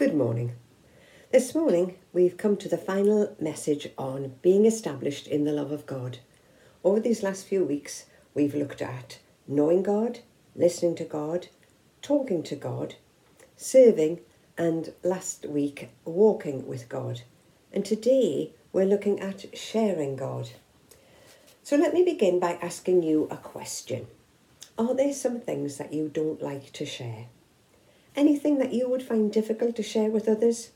Good morning. This morning we've come to the final message on being established in the love of God. Over these last few weeks, we've looked at knowing God, listening to God, talking to God, serving, and last week, walking with God. And today we're looking at sharing God. So let me begin by asking you a question. Are there some things that you don't like to share? Anything that you would find difficult to share with others?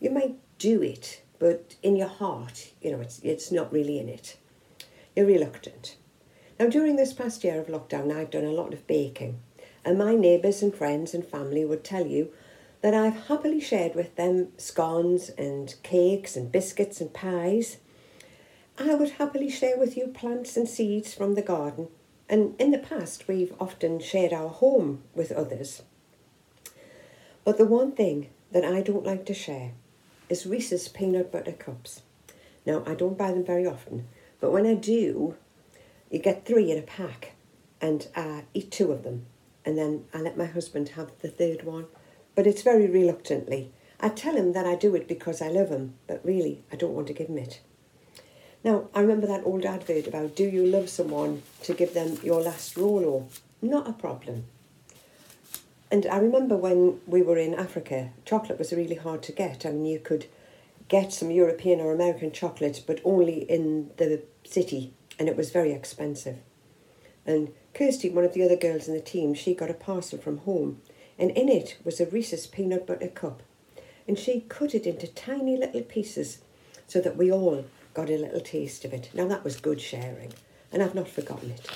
You might do it, but in your heart, you know, it's, it's not really in it. You're reluctant. Now, during this past year of lockdown, I've done a lot of baking, and my neighbours and friends and family would tell you that I've happily shared with them scones and cakes and biscuits and pies. I would happily share with you plants and seeds from the garden, and in the past, we've often shared our home with others. But the one thing that I don't like to share is Reese's peanut butter cups. Now, I don't buy them very often, but when I do, you get three in a pack, and I eat two of them, and then I let my husband have the third one, but it's very reluctantly. I tell him that I do it because I love him, but really, I don't want to give him it. Now, I remember that old advert about do you love someone to give them your last Rolo? Not a problem. And I remember when we were in Africa, chocolate was really hard to get. I mean, you could get some European or American chocolate, but only in the city, and it was very expensive. And Kirsty, one of the other girls in the team, she got a parcel from home, and in it was a Reese's peanut butter cup. And she cut it into tiny little pieces so that we all got a little taste of it. Now, that was good sharing, and I've not forgotten it.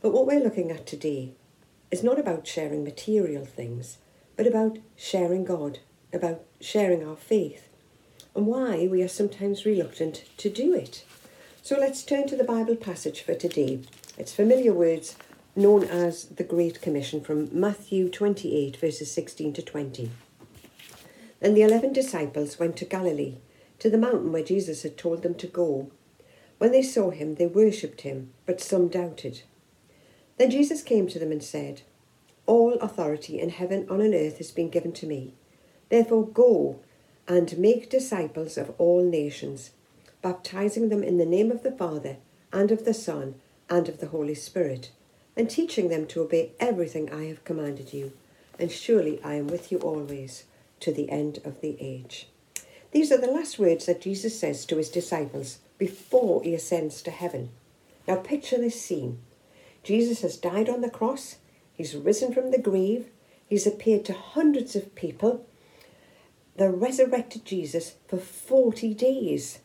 But what we're looking at today is not about sharing material things, but about sharing God, about sharing our faith, and why we are sometimes reluctant to do it. So let's turn to the Bible passage for today. It's familiar words known as the Great Commission from Matthew 28, verses 16 to 20. Then the eleven disciples went to Galilee, to the mountain where Jesus had told them to go. When they saw him, they worshipped him, but some doubted. Then Jesus came to them and said, All authority in heaven and on earth has been given to me. Therefore go and make disciples of all nations, baptizing them in the name of the Father, and of the Son, and of the Holy Spirit, and teaching them to obey everything I have commanded you. And surely I am with you always, to the end of the age. These are the last words that Jesus says to his disciples before he ascends to heaven. Now picture this scene. Jesus has died on the cross, he's risen from the grave, he's appeared to hundreds of people. The resurrected Jesus for 40 days.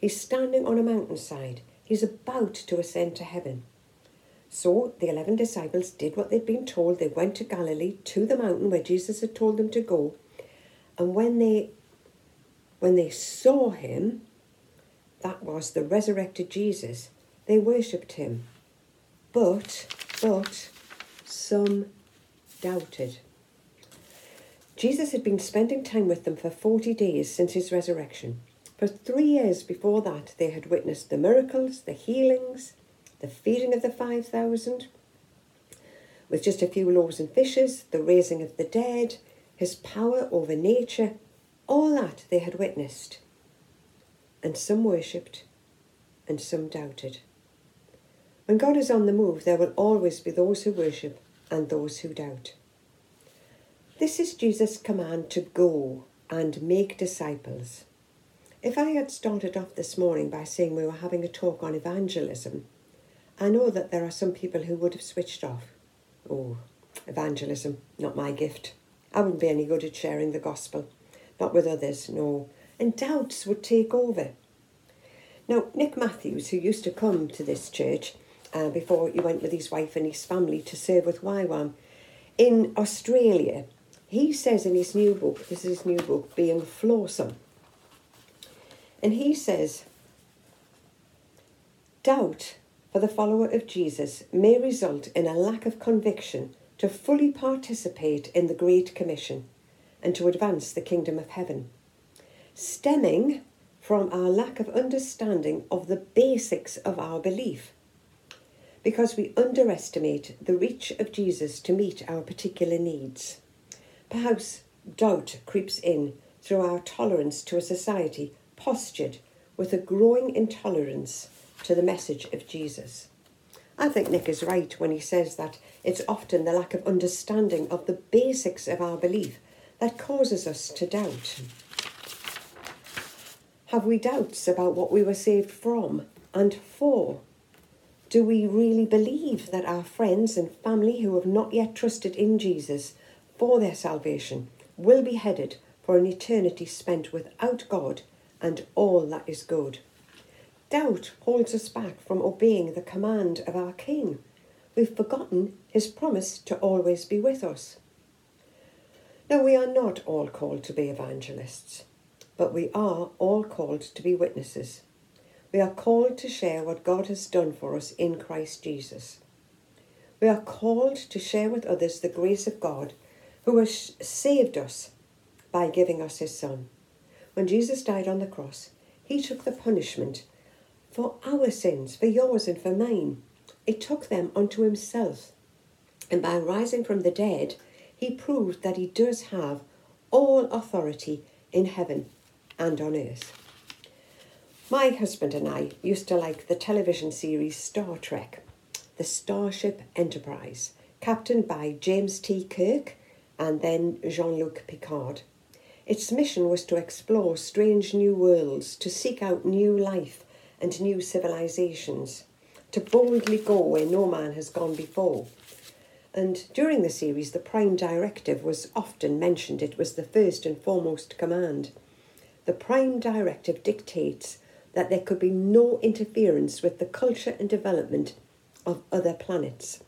He's standing on a mountainside. He's about to ascend to heaven. So the 11 disciples did what they'd been told. They went to Galilee, to the mountain where Jesus had told them to go. And when they when they saw him, that was the resurrected Jesus, they worshipped him. But, but, some doubted. Jesus had been spending time with them for 40 days since his resurrection. For three years before that, they had witnessed the miracles, the healings, the feeding of the 5,000, with just a few loaves and fishes, the raising of the dead, his power over nature, all that they had witnessed. And some worshipped, and some doubted. When God is on the move, there will always be those who worship and those who doubt. This is Jesus' command to go and make disciples. If I had started off this morning by saying we were having a talk on evangelism, I know that there are some people who would have switched off. Oh, evangelism, not my gift. I wouldn't be any good at sharing the gospel, not with others, no. And doubts would take over. Now, Nick Matthews, who used to come to this church, uh, before he went with his wife and his family to serve with YWAM. In Australia, he says in his new book, this is his new book, Being Flawsome, and he says, Doubt for the follower of Jesus may result in a lack of conviction to fully participate in the Great Commission and to advance the kingdom of heaven, stemming from our lack of understanding of the basics of our belief because we underestimate the reach of Jesus to meet our particular needs. Perhaps doubt creeps in through our tolerance to a society postured with a growing intolerance to the message of Jesus. I think Nick is right when he says that it's often the lack of understanding of the basics of our belief that causes us to doubt. Have we doubts about what we were saved from and for? Do we really believe that our friends and family who have not yet trusted in Jesus for their salvation will be headed for an eternity spent without God and all that is good? Doubt holds us back from obeying the command of our King. We've forgotten his promise to always be with us. Now, we are not all called to be evangelists, but we are all called to be witnesses. We are called to share what God has done for us in Christ Jesus. We are called to share with others the grace of God who has saved us by giving us his Son. When Jesus died on the cross, he took the punishment for our sins, for yours and for mine. He took them unto himself. And by rising from the dead, he proved that he does have all authority in heaven and on earth. My husband and I used to like the television series Star Trek, the Starship Enterprise, captained by James T. Kirk and then Jean Luc Picard. Its mission was to explore strange new worlds, to seek out new life and new civilizations, to boldly go where no man has gone before. And during the series, the Prime Directive was often mentioned. It was the first and foremost command. The Prime Directive dictates that there could be no interference with the culture and development of other planets.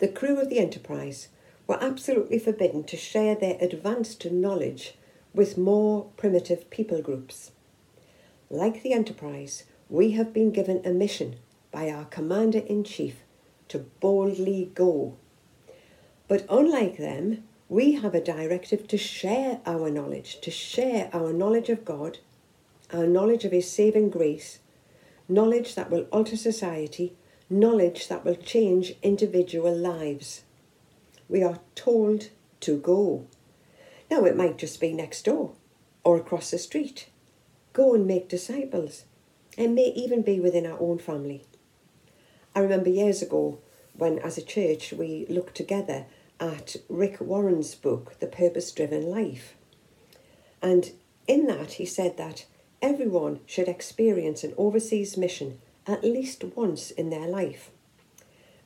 The crew of the Enterprise were absolutely forbidden to share their advanced knowledge with more primitive people groups. Like the Enterprise, we have been given a mission by our Commander in Chief to boldly go. But unlike them, we have a directive to share our knowledge, to share our knowledge of God, our knowledge of His saving grace, knowledge that will alter society, knowledge that will change individual lives. We are told to go. Now, it might just be next door or across the street. Go and make disciples. It may even be within our own family. I remember years ago when, as a church, we looked together at Rick Warren's book, The Purpose Driven Life. And in that, he said that everyone should experience an overseas mission at least once in their life.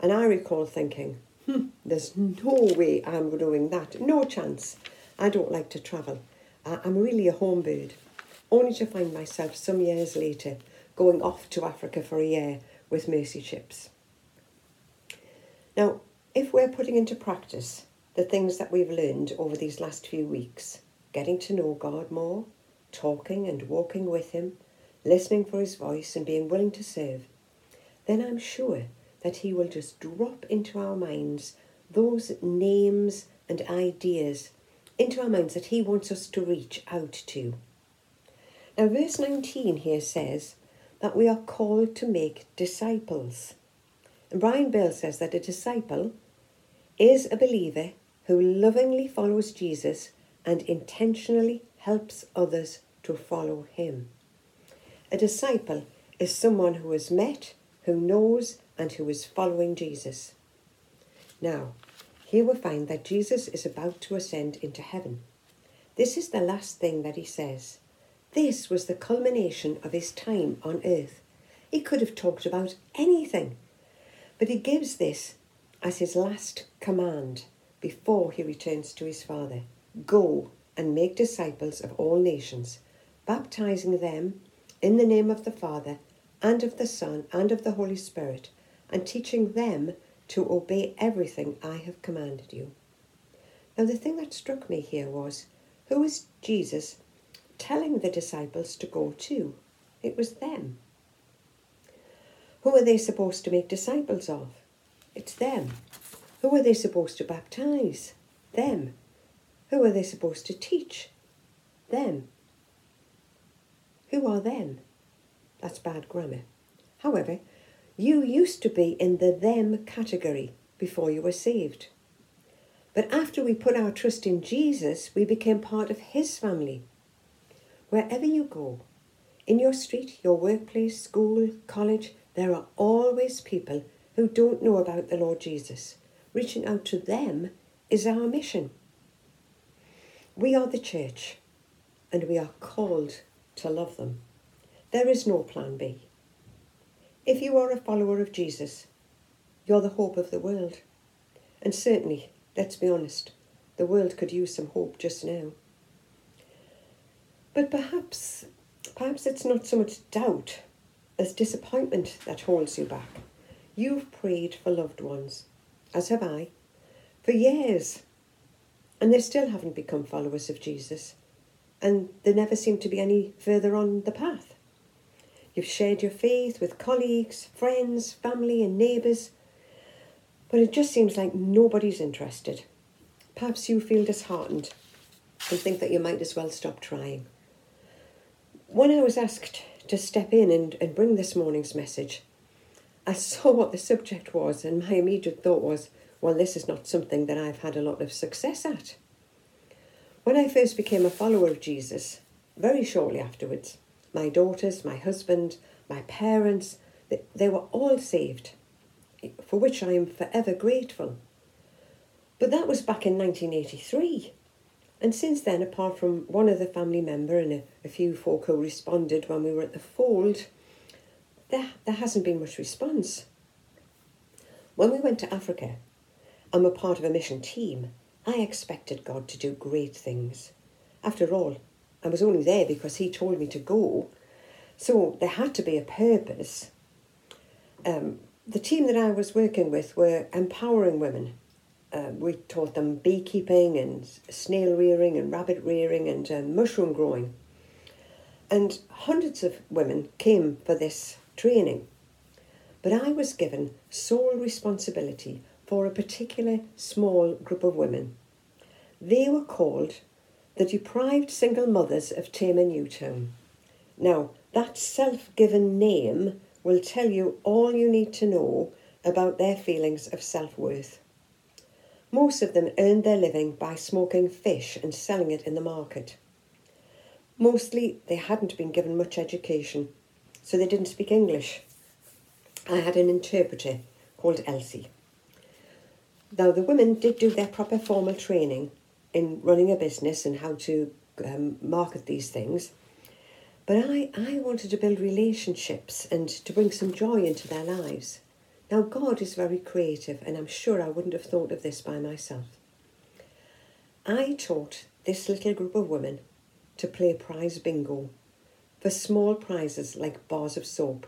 And I recall thinking, hmm, there's no way I'm doing that, no chance. I don't like to travel. I'm really a home bird, only to find myself some years later going off to Africa for a year with Mercy Ships. Now, if we're putting into practice the things that we've learned over these last few weeks, getting to know God more, talking and walking with Him, listening for His voice, and being willing to serve, then I'm sure that He will just drop into our minds those names and ideas into our minds that He wants us to reach out to. Now, verse 19 here says that we are called to make disciples. And Brian Bell says that a disciple is a believer who lovingly follows Jesus and intentionally helps others to follow him. A disciple is someone who has met, who knows, and who is following Jesus. Now, here we find that Jesus is about to ascend into heaven. This is the last thing that he says. This was the culmination of his time on earth. He could have talked about anything, but he gives this as his last command before he returns to his Father Go and make disciples of all nations, baptizing them in the name of the Father and of the Son and of the Holy Spirit, and teaching them to obey everything I have commanded you. Now, the thing that struck me here was who is Jesus telling the disciples to go to? It was them. Who are they supposed to make disciples of? It's them. Who are they supposed to baptize? Them. Who are they supposed to teach? Them. Who are them? That's bad grammar. However, you used to be in the them category before you were saved. But after we put our trust in Jesus, we became part of His family. Wherever you go, in your street, your workplace, school, college, there are always people who don't know about the Lord Jesus. Reaching out to them is our mission. We are the church and we are called to love them. There is no plan B. If you are a follower of Jesus, you're the hope of the world. And certainly, let's be honest, the world could use some hope just now. But perhaps, perhaps it's not so much doubt as disappointment that holds you back. You've prayed for loved ones, as have I, for years, and they still haven't become followers of Jesus, and they never seem to be any further on the path. You've shared your faith with colleagues, friends, family, and neighbours, but it just seems like nobody's interested. Perhaps you feel disheartened and think that you might as well stop trying. When I was asked to step in and, and bring this morning's message, I saw what the subject was, and my immediate thought was, well, this is not something that I've had a lot of success at. When I first became a follower of Jesus, very shortly afterwards, my daughters, my husband, my parents, they, they were all saved, for which I am forever grateful. But that was back in 1983. And since then, apart from one other family member and a, a few folk who responded when we were at the fold, there, there hasn't been much response. When we went to Africa and were part of a mission team, I expected God to do great things. After all, I was only there because he told me to go. So there had to be a purpose. Um, the team that I was working with were empowering women. Uh, we taught them beekeeping and snail rearing and rabbit rearing and uh, mushroom growing. And hundreds of women came for this training. But I was given sole responsibility for a particular small group of women. They were called the deprived single mothers of Tema Newtown. Now, that self given name will tell you all you need to know about their feelings of self worth. Most of them earned their living by smoking fish and selling it in the market. Mostly they hadn't been given much education, so they didn't speak English. I had an interpreter called Elsie. Now, the women did do their proper formal training in running a business and how to um, market these things. But I, I wanted to build relationships and to bring some joy into their lives. Now, God is very creative, and I'm sure I wouldn't have thought of this by myself. I taught this little group of women to play prize bingo for small prizes like bars of soap.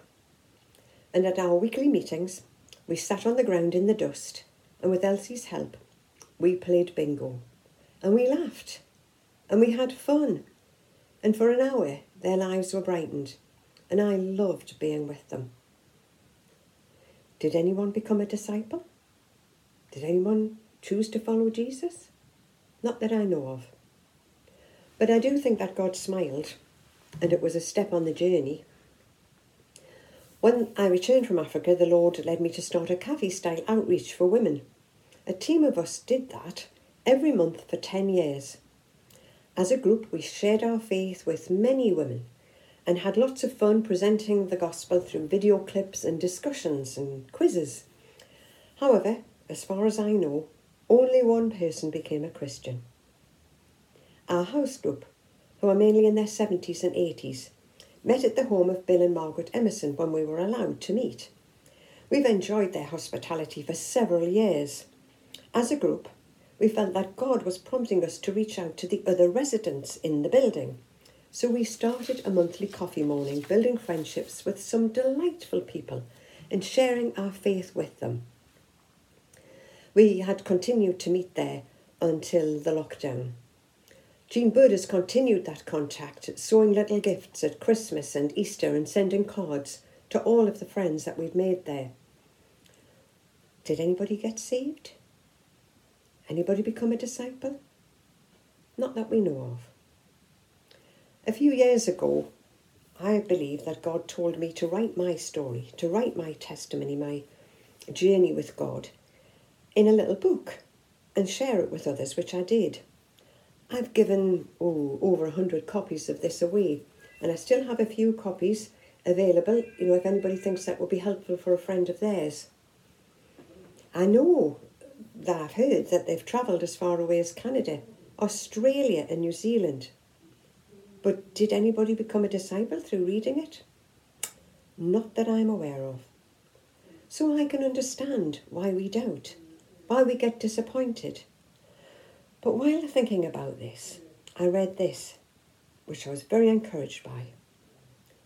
And at our weekly meetings, we sat on the ground in the dust, and with Elsie's help, we played bingo. And we laughed and we had fun. And for an hour, their lives were brightened, and I loved being with them. Did anyone become a disciple? Did anyone choose to follow Jesus? Not that I know of. But I do think that God smiled, and it was a step on the journey. When I returned from Africa, the Lord led me to start a cafe style outreach for women. A team of us did that every month for 10 years. As a group, we shared our faith with many women and had lots of fun presenting the gospel through video clips and discussions and quizzes. However, as far as I know, only one person became a Christian. Our house group, who are mainly in their 70s and 80s, met at the home of Bill and Margaret Emerson when we were allowed to meet. We've enjoyed their hospitality for several years. As a group, we felt that God was prompting us to reach out to the other residents in the building. So we started a monthly coffee morning, building friendships with some delightful people and sharing our faith with them. We had continued to meet there until the lockdown. Jean Bird has continued that contact, sewing little gifts at Christmas and Easter and sending cards to all of the friends that we've made there. Did anybody get saved? Anybody become a disciple? Not that we know of. A few years ago, I believe that God told me to write my story, to write my testimony, my journey with God, in a little book. and share it with others, which I did. I've given oh, over a hundred copies of this away, and I still have a few copies available, you know, if anybody thinks that would be helpful for a friend of theirs. I know that I've heard that they've travelled as far away as Canada, Australia, and New Zealand. But did anybody become a disciple through reading it? Not that I'm aware of. So I can understand why we doubt, why we get disappointed. But while thinking about this, I read this, which I was very encouraged by.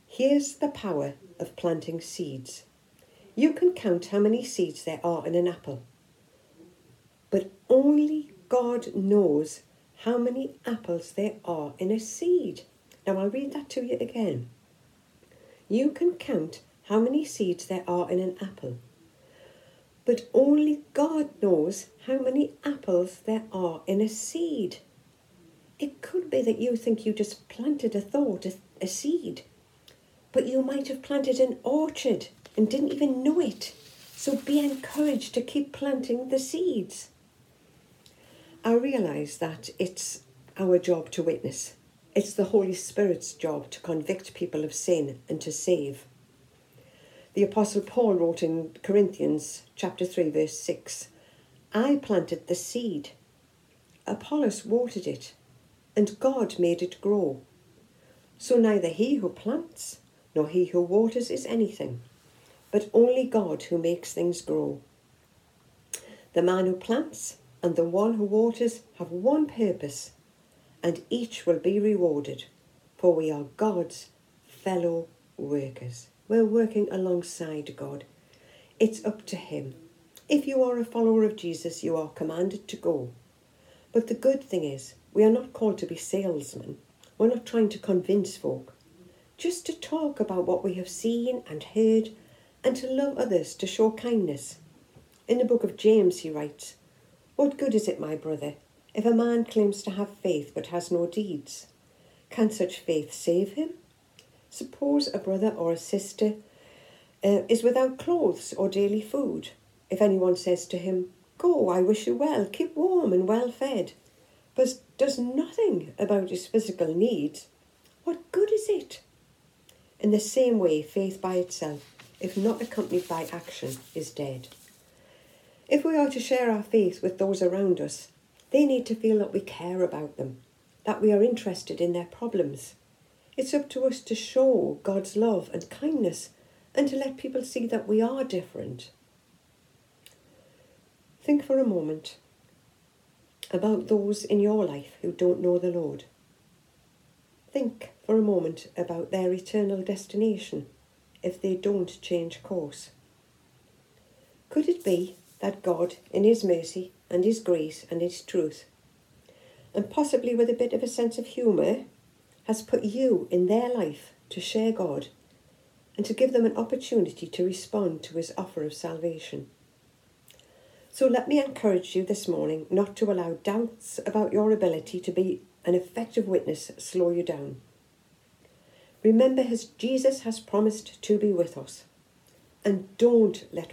Here's the power of planting seeds. You can count how many seeds there are in an apple, but only God knows how many apples there are in a seed. Now I'll read that to you again. You can count how many seeds there are in an apple, but only God knows how many apples there are in a seed. It could be that you think you just planted a thought, a, a seed, but you might have planted an orchard and didn't even know it. So be encouraged to keep planting the seeds. I realise that it's our job to witness. It's the Holy Spirit's job to convict people of sin and to save. The Apostle Paul wrote in Corinthians chapter 3 verse 6, I planted the seed, Apollos watered it, and God made it grow. So neither he who plants nor he who waters is anything, but only God who makes things grow. The man who plants and the one who waters have one purpose, and each will be rewarded, for we are God's fellow workers. We're working alongside God. It's up to Him. If you are a follower of Jesus, you are commanded to go. But the good thing is, we are not called to be salesmen. We're not trying to convince folk just to talk about what we have seen and heard, and to love others, to show kindness. In the book of James, he writes, What good is it, my brother, if a man claims to have faith but has no deeds? Can such faith save him? Suppose a brother or a sister uh, is without clothes or daily food. If anyone says to him, Go, I wish you well, keep warm and well fed, but does nothing about his physical needs, what good is it? In the same way, faith by itself, if not accompanied by action, is dead. If we are to share our faith with those around us, they need to feel that we care about them, that we are interested in their problems. It's up to us to show God's love and kindness and to let people see that we are different. Think for a moment about those in your life who don't know the Lord. Think for a moment about their eternal destination if they don't change course. Could it be that God, in His mercy and His grace and His truth, and possibly with a bit of a sense of humour, has put you in their life to share God and to give them an opportunity to respond to His offer of salvation? So let me encourage you this morning not to allow doubts about your ability to be an effective witness slow you down. Remember, his, Jesus has promised to be with us. And don't let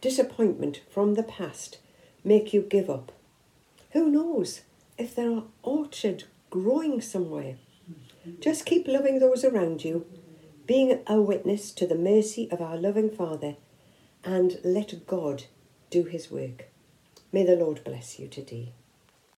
disappointment from the past make you give up. Who knows if there are orchards growing somewhere? Just keep loving those around you, being a witness to the mercy of our loving Father, and let God do his work. May the Lord bless you today.